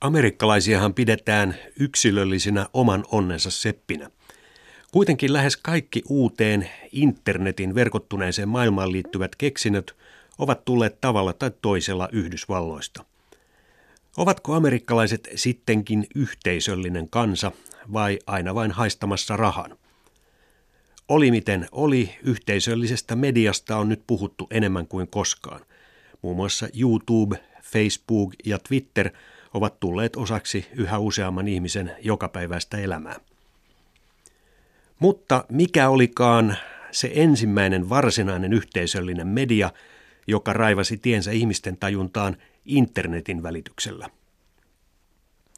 Amerikkalaisiahan pidetään yksilöllisinä oman onnensa seppinä. Kuitenkin lähes kaikki uuteen internetin verkottuneeseen maailmaan liittyvät keksinnöt ovat tulleet tavalla tai toisella Yhdysvalloista. Ovatko amerikkalaiset sittenkin yhteisöllinen kansa vai aina vain haistamassa rahan? Oli miten oli, yhteisöllisestä mediasta on nyt puhuttu enemmän kuin koskaan. Muun muassa YouTube, Facebook ja Twitter ovat tulleet osaksi yhä useamman ihmisen jokapäiväistä elämää. Mutta mikä olikaan se ensimmäinen varsinainen yhteisöllinen media, joka raivasi tiensä ihmisten tajuntaan internetin välityksellä?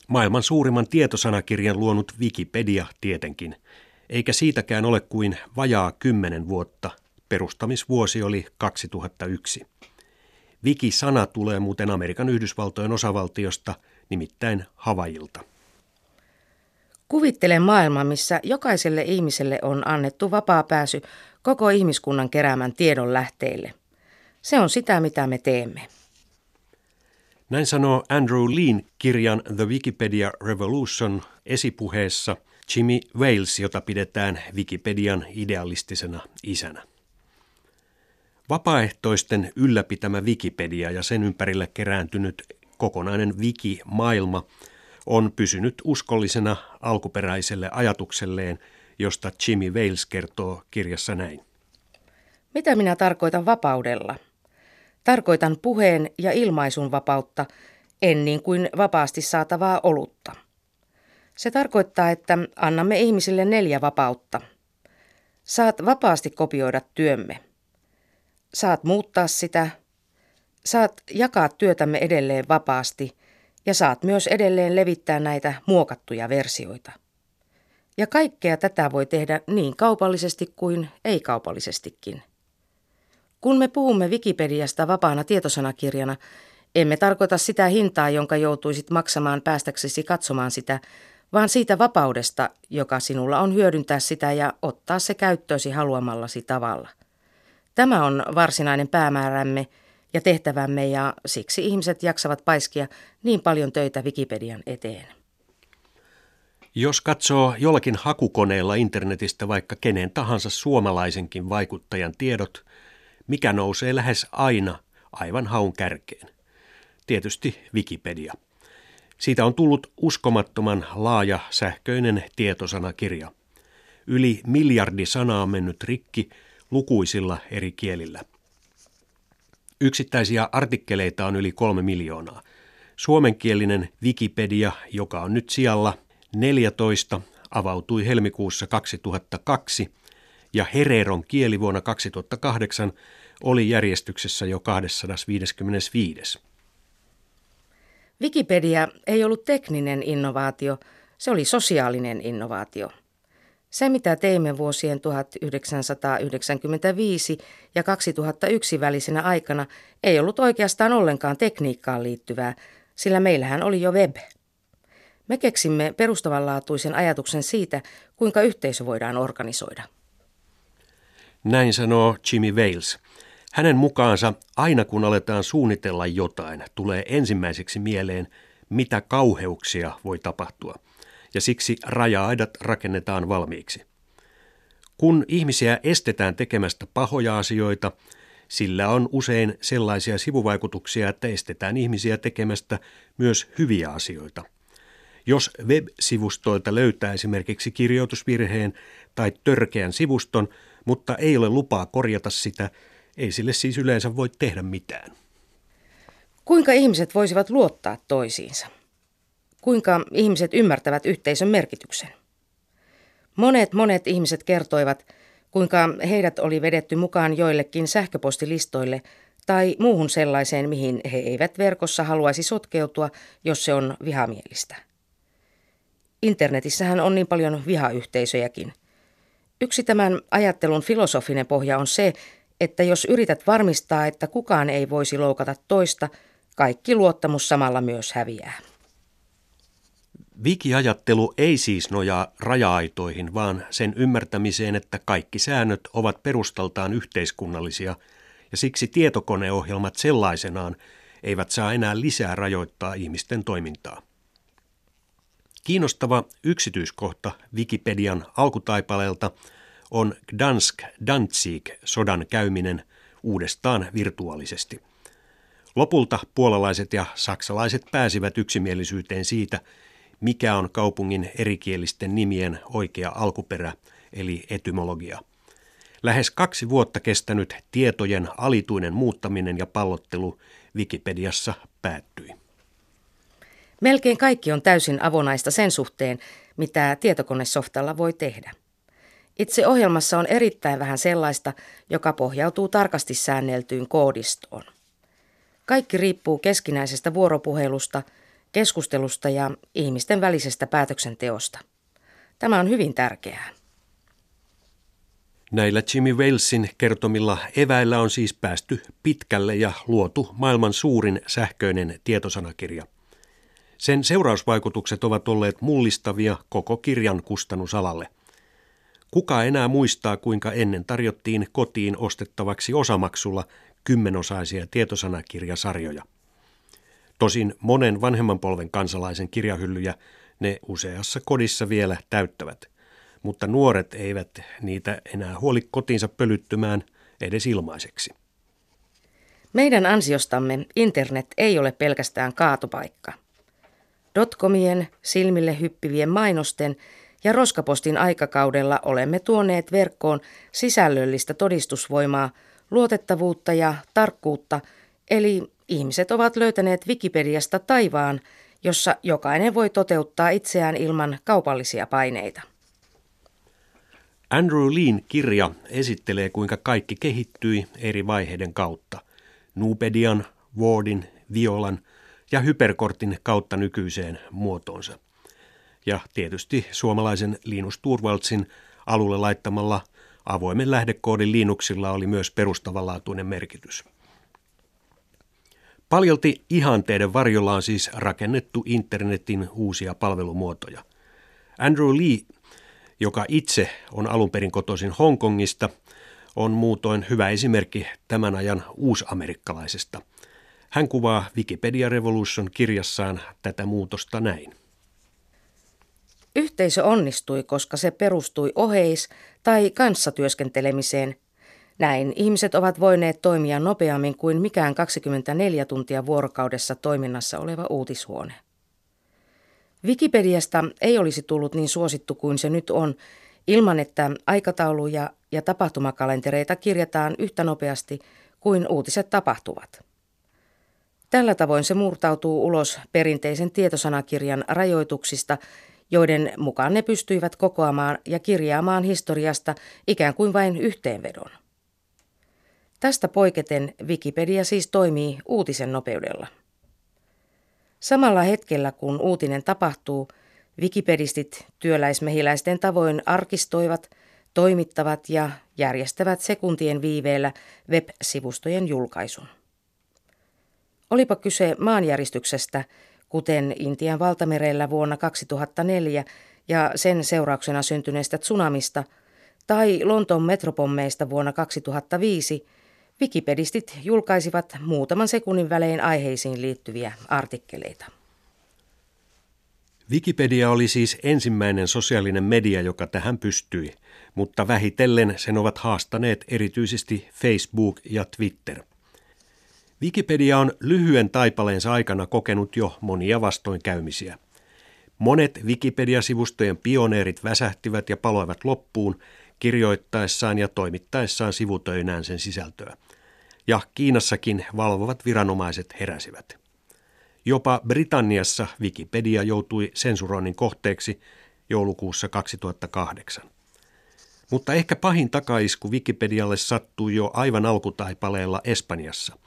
Maailman suurimman tietosanakirjan luonut Wikipedia tietenkin, eikä siitäkään ole kuin vajaa kymmenen vuotta. Perustamisvuosi oli 2001. Wiki-sana tulee muuten Amerikan Yhdysvaltojen osavaltiosta, nimittäin Havajilta. Kuvittele maailma, missä jokaiselle ihmiselle on annettu vapaa pääsy koko ihmiskunnan keräämän tiedon lähteille. Se on sitä, mitä me teemme. Näin sanoo Andrew Lean kirjan The Wikipedia Revolution esipuheessa Jimmy Wales, jota pidetään Wikipedian idealistisena isänä. Vapaaehtoisten ylläpitämä Wikipedia ja sen ympärillä kerääntynyt kokonainen wiki-maailma on pysynyt uskollisena alkuperäiselle ajatukselleen, josta Jimmy Wales kertoo kirjassa näin. Mitä minä tarkoitan vapaudella? Tarkoitan puheen ja ilmaisun vapautta, en niin kuin vapaasti saatavaa olutta. Se tarkoittaa, että annamme ihmisille neljä vapautta. Saat vapaasti kopioida työmme. Saat muuttaa sitä. Saat jakaa työtämme edelleen vapaasti ja saat myös edelleen levittää näitä muokattuja versioita. Ja kaikkea tätä voi tehdä niin kaupallisesti kuin ei-kaupallisestikin. Kun me puhumme Wikipediasta vapaana tietosanakirjana, emme tarkoita sitä hintaa, jonka joutuisit maksamaan päästäksesi katsomaan sitä, vaan siitä vapaudesta, joka sinulla on hyödyntää sitä ja ottaa se käyttöösi haluamallasi tavalla. Tämä on varsinainen päämäärämme ja tehtävämme ja siksi ihmiset jaksavat paiskia niin paljon töitä Wikipedian eteen. Jos katsoo jollakin hakukoneella internetistä vaikka kenen tahansa suomalaisenkin vaikuttajan tiedot, mikä nousee lähes aina aivan haun kärkeen? Tietysti Wikipedia. Siitä on tullut uskomattoman laaja sähköinen tietosanakirja. Yli miljardi sanaa mennyt rikki lukuisilla eri kielillä. Yksittäisiä artikkeleita on yli kolme miljoonaa. Suomenkielinen Wikipedia, joka on nyt sijalla 14, avautui helmikuussa 2002 ja Hereron kieli vuonna 2008 oli järjestyksessä jo 255. Wikipedia ei ollut tekninen innovaatio, se oli sosiaalinen innovaatio. Se, mitä teimme vuosien 1995 ja 2001 välisenä aikana, ei ollut oikeastaan ollenkaan tekniikkaan liittyvää, sillä meillähän oli jo web. Me keksimme perustavanlaatuisen ajatuksen siitä, kuinka yhteisö voidaan organisoida. Näin sanoo Jimmy Wales. Hänen mukaansa aina kun aletaan suunnitella jotain, tulee ensimmäiseksi mieleen, mitä kauheuksia voi tapahtua. Ja siksi raja-aidat rakennetaan valmiiksi. Kun ihmisiä estetään tekemästä pahoja asioita, sillä on usein sellaisia sivuvaikutuksia, että estetään ihmisiä tekemästä myös hyviä asioita. Jos web-sivustoilta löytää esimerkiksi kirjoitusvirheen tai törkeän sivuston, mutta ei ole lupaa korjata sitä, ei sille siis yleensä voi tehdä mitään. Kuinka ihmiset voisivat luottaa toisiinsa? Kuinka ihmiset ymmärtävät yhteisön merkityksen? Monet monet ihmiset kertoivat, kuinka heidät oli vedetty mukaan joillekin sähköpostilistoille tai muuhun sellaiseen, mihin he eivät verkossa haluaisi sotkeutua, jos se on vihamielistä. Internetissähän on niin paljon vihayhteisöjäkin. Yksi tämän ajattelun filosofinen pohja on se, että jos yrität varmistaa, että kukaan ei voisi loukata toista, kaikki luottamus samalla myös häviää. Vikiajattelu ei siis nojaa raja-aitoihin, vaan sen ymmärtämiseen, että kaikki säännöt ovat perustaltaan yhteiskunnallisia, ja siksi tietokoneohjelmat sellaisenaan eivät saa enää lisää rajoittaa ihmisten toimintaa. Kiinnostava yksityiskohta Wikipedian alkutaipaleelta on Gdansk Danzig sodan käyminen uudestaan virtuaalisesti. Lopulta puolalaiset ja saksalaiset pääsivät yksimielisyyteen siitä, mikä on kaupungin erikielisten nimien oikea alkuperä, eli etymologia. Lähes kaksi vuotta kestänyt tietojen alituinen muuttaminen ja pallottelu Wikipediassa päättyi. Melkein kaikki on täysin avonaista sen suhteen, mitä tietokonesoftalla voi tehdä. Itse ohjelmassa on erittäin vähän sellaista, joka pohjautuu tarkasti säänneltyyn koodistoon. Kaikki riippuu keskinäisestä vuoropuhelusta, keskustelusta ja ihmisten välisestä päätöksenteosta. Tämä on hyvin tärkeää. Näillä Jimmy Walesin kertomilla eväillä on siis päästy pitkälle ja luotu maailman suurin sähköinen tietosanakirja. Sen seurausvaikutukset ovat olleet mullistavia koko kirjan kustannusalalle. Kuka enää muistaa, kuinka ennen tarjottiin kotiin ostettavaksi osamaksulla kymmenosaisia tietosanakirjasarjoja. Tosin monen vanhemman polven kansalaisen kirjahyllyjä ne useassa kodissa vielä täyttävät, mutta nuoret eivät niitä enää huoli kotiinsa pölyttymään edes ilmaiseksi. Meidän ansiostamme internet ei ole pelkästään kaatopaikka. Dotcomien, silmille hyppivien mainosten ja roskapostin aikakaudella olemme tuoneet verkkoon sisällöllistä todistusvoimaa, luotettavuutta ja tarkkuutta, eli ihmiset ovat löytäneet Wikipediasta taivaan, jossa jokainen voi toteuttaa itseään ilman kaupallisia paineita. Andrew Leen kirja esittelee, kuinka kaikki kehittyi eri vaiheiden kautta. Nupedian, Wordin, Violan ja Hyperkortin kautta nykyiseen muotoonsa. Ja tietysti suomalaisen Linus Turvaldsin alulle laittamalla avoimen lähdekoodin Linuxilla oli myös perustavanlaatuinen merkitys. Paljolti ihanteiden varjolla on siis rakennettu internetin uusia palvelumuotoja. Andrew Lee, joka itse on alun perin kotoisin Hongkongista, on muutoin hyvä esimerkki tämän ajan uusamerikkalaisesta. Hän kuvaa Wikipedia Revolution kirjassaan tätä muutosta näin. Yhteisö onnistui, koska se perustui oheis- tai kanssatyöskentelemiseen näin ihmiset ovat voineet toimia nopeammin kuin mikään 24 tuntia vuorokaudessa toiminnassa oleva uutishuone. Wikipediasta ei olisi tullut niin suosittu kuin se nyt on, ilman että aikatauluja ja tapahtumakalentereita kirjataan yhtä nopeasti kuin uutiset tapahtuvat. Tällä tavoin se murtautuu ulos perinteisen tietosanakirjan rajoituksista, joiden mukaan ne pystyivät kokoamaan ja kirjaamaan historiasta ikään kuin vain yhteenvedon. Tästä poiketen Wikipedia siis toimii uutisen nopeudella. Samalla hetkellä kun uutinen tapahtuu, wikipedistit työläismehiläisten tavoin arkistoivat, toimittavat ja järjestävät sekuntien viiveellä web-sivustojen julkaisun. Olipa kyse maanjäristyksestä, kuten Intian valtamerellä vuonna 2004 ja sen seurauksena syntyneestä tsunamista, tai Lontoon metropommeista vuonna 2005, Wikipedistit julkaisivat muutaman sekunnin välein aiheisiin liittyviä artikkeleita. Wikipedia oli siis ensimmäinen sosiaalinen media, joka tähän pystyi, mutta vähitellen sen ovat haastaneet erityisesti Facebook ja Twitter. Wikipedia on lyhyen taipaleensa aikana kokenut jo monia vastoinkäymisiä. Monet Wikipedia-sivustojen pioneerit väsähtivät ja paloivat loppuun kirjoittaessaan ja toimittaessaan sivutöinään sen sisältöä ja Kiinassakin valvovat viranomaiset heräsivät. Jopa Britanniassa Wikipedia joutui sensuroinnin kohteeksi joulukuussa 2008. Mutta ehkä pahin takaisku Wikipedialle sattui jo aivan alkutaipaleella Espanjassa.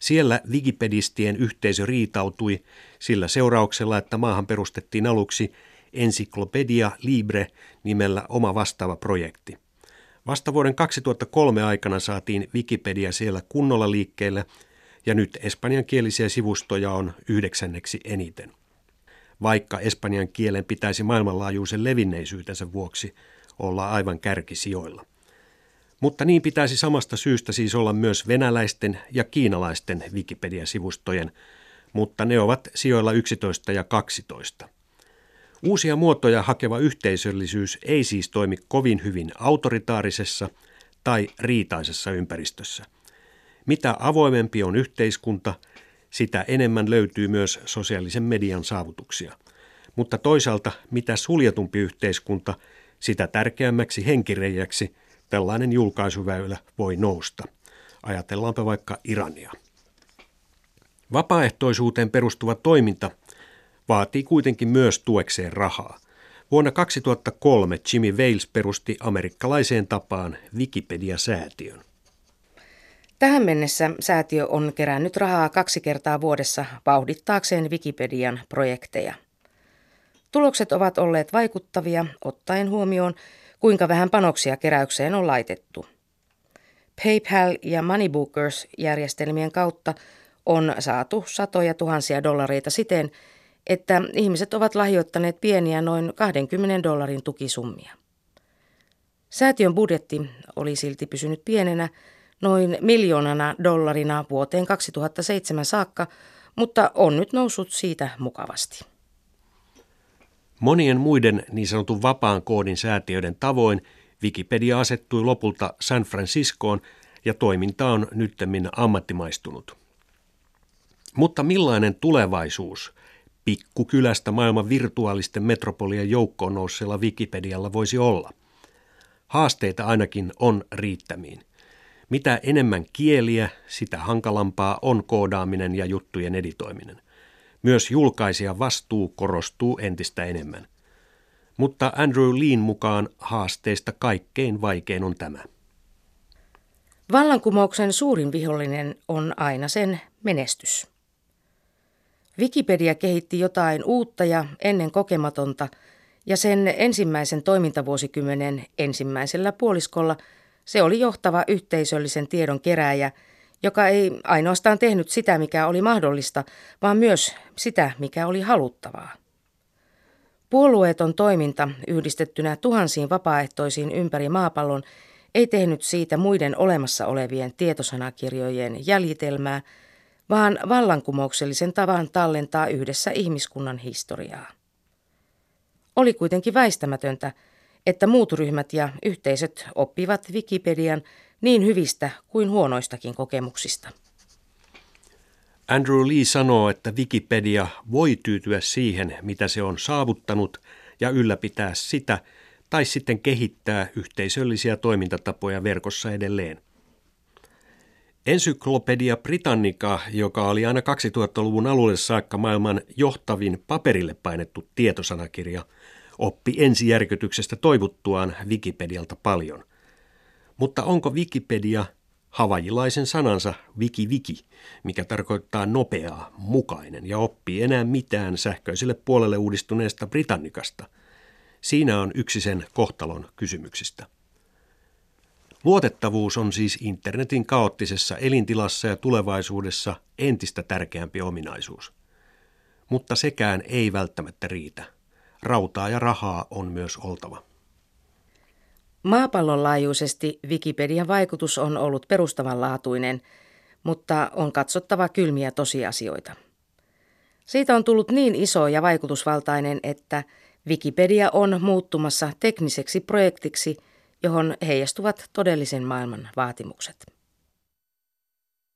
Siellä Wikipedistien yhteisö riitautui sillä seurauksella, että maahan perustettiin aluksi Encyclopedia Libre nimellä oma vastaava projekti. Vasta vuoden 2003 aikana saatiin Wikipedia siellä kunnolla liikkeelle ja nyt espanjankielisiä sivustoja on yhdeksänneksi eniten. Vaikka espanjan kielen pitäisi maailmanlaajuisen levinneisyytensä vuoksi olla aivan kärkisijoilla. Mutta niin pitäisi samasta syystä siis olla myös venäläisten ja kiinalaisten Wikipedia-sivustojen, mutta ne ovat sijoilla 11 ja 12. Uusia muotoja hakeva yhteisöllisyys ei siis toimi kovin hyvin autoritaarisessa tai riitaisessa ympäristössä. Mitä avoimempi on yhteiskunta, sitä enemmän löytyy myös sosiaalisen median saavutuksia. Mutta toisaalta mitä suljetumpi yhteiskunta, sitä tärkeämmäksi henkireijäksi tällainen julkaisuväylä voi nousta. Ajatellaanpa vaikka Irania. Vapaaehtoisuuteen perustuva toiminta vaatii kuitenkin myös tuekseen rahaa. Vuonna 2003 Jimmy Wales perusti amerikkalaiseen tapaan Wikipedia-säätiön. Tähän mennessä säätiö on kerännyt rahaa kaksi kertaa vuodessa vauhdittaakseen Wikipedian projekteja. Tulokset ovat olleet vaikuttavia, ottaen huomioon, kuinka vähän panoksia keräykseen on laitettu. PayPal ja Moneybookers järjestelmien kautta on saatu satoja tuhansia dollareita siten, että ihmiset ovat lahjoittaneet pieniä noin 20 dollarin tukisummia. Säätiön budjetti oli silti pysynyt pienenä, noin miljoonana dollarina vuoteen 2007 saakka, mutta on nyt noussut siitä mukavasti. Monien muiden niin sanotun vapaan koodin säätiöiden tavoin Wikipedia asettui lopulta San Franciscoon ja toiminta on nyttemmin ammattimaistunut. Mutta millainen tulevaisuus pikkukylästä maailman virtuaalisten metropolien joukkoon nousseella Wikipedialla voisi olla? Haasteita ainakin on riittämiin. Mitä enemmän kieliä, sitä hankalampaa on koodaaminen ja juttujen editoiminen. Myös julkaisijan vastuu korostuu entistä enemmän. Mutta Andrew Leen mukaan haasteista kaikkein vaikein on tämä. Vallankumouksen suurin vihollinen on aina sen menestys. Wikipedia kehitti jotain uutta ja ennen kokematonta, ja sen ensimmäisen toimintavuosikymmenen ensimmäisellä puoliskolla se oli johtava yhteisöllisen tiedon kerääjä, joka ei ainoastaan tehnyt sitä, mikä oli mahdollista, vaan myös sitä, mikä oli haluttavaa. Puolueeton toiminta yhdistettynä tuhansiin vapaaehtoisiin ympäri maapallon ei tehnyt siitä muiden olemassa olevien tietosanakirjojen jäljitelmää, vaan vallankumouksellisen tavan tallentaa yhdessä ihmiskunnan historiaa. Oli kuitenkin väistämätöntä, että muut ryhmät ja yhteisöt oppivat Wikipedian niin hyvistä kuin huonoistakin kokemuksista. Andrew Lee sanoo, että Wikipedia voi tyytyä siihen, mitä se on saavuttanut ja ylläpitää sitä, tai sitten kehittää yhteisöllisiä toimintatapoja verkossa edelleen. Ensyklopedia Britannica, joka oli aina 2000-luvun alulle saakka maailman johtavin paperille painettu tietosanakirja, oppi ensijärkytyksestä toivuttuaan Wikipedialta paljon. Mutta onko Wikipedia havajilaisen sanansa wiki-wiki, mikä tarkoittaa nopeaa, mukainen ja oppii enää mitään sähköiselle puolelle uudistuneesta Britannikasta? Siinä on yksi sen kohtalon kysymyksistä. Luotettavuus on siis internetin kaoottisessa elintilassa ja tulevaisuudessa entistä tärkeämpi ominaisuus. Mutta sekään ei välttämättä riitä. Rautaa ja rahaa on myös oltava. Maapallon laajuisesti Wikipedian vaikutus on ollut perustavanlaatuinen, mutta on katsottava kylmiä tosiasioita. Siitä on tullut niin iso ja vaikutusvaltainen, että Wikipedia on muuttumassa tekniseksi projektiksi – johon heijastuvat todellisen maailman vaatimukset.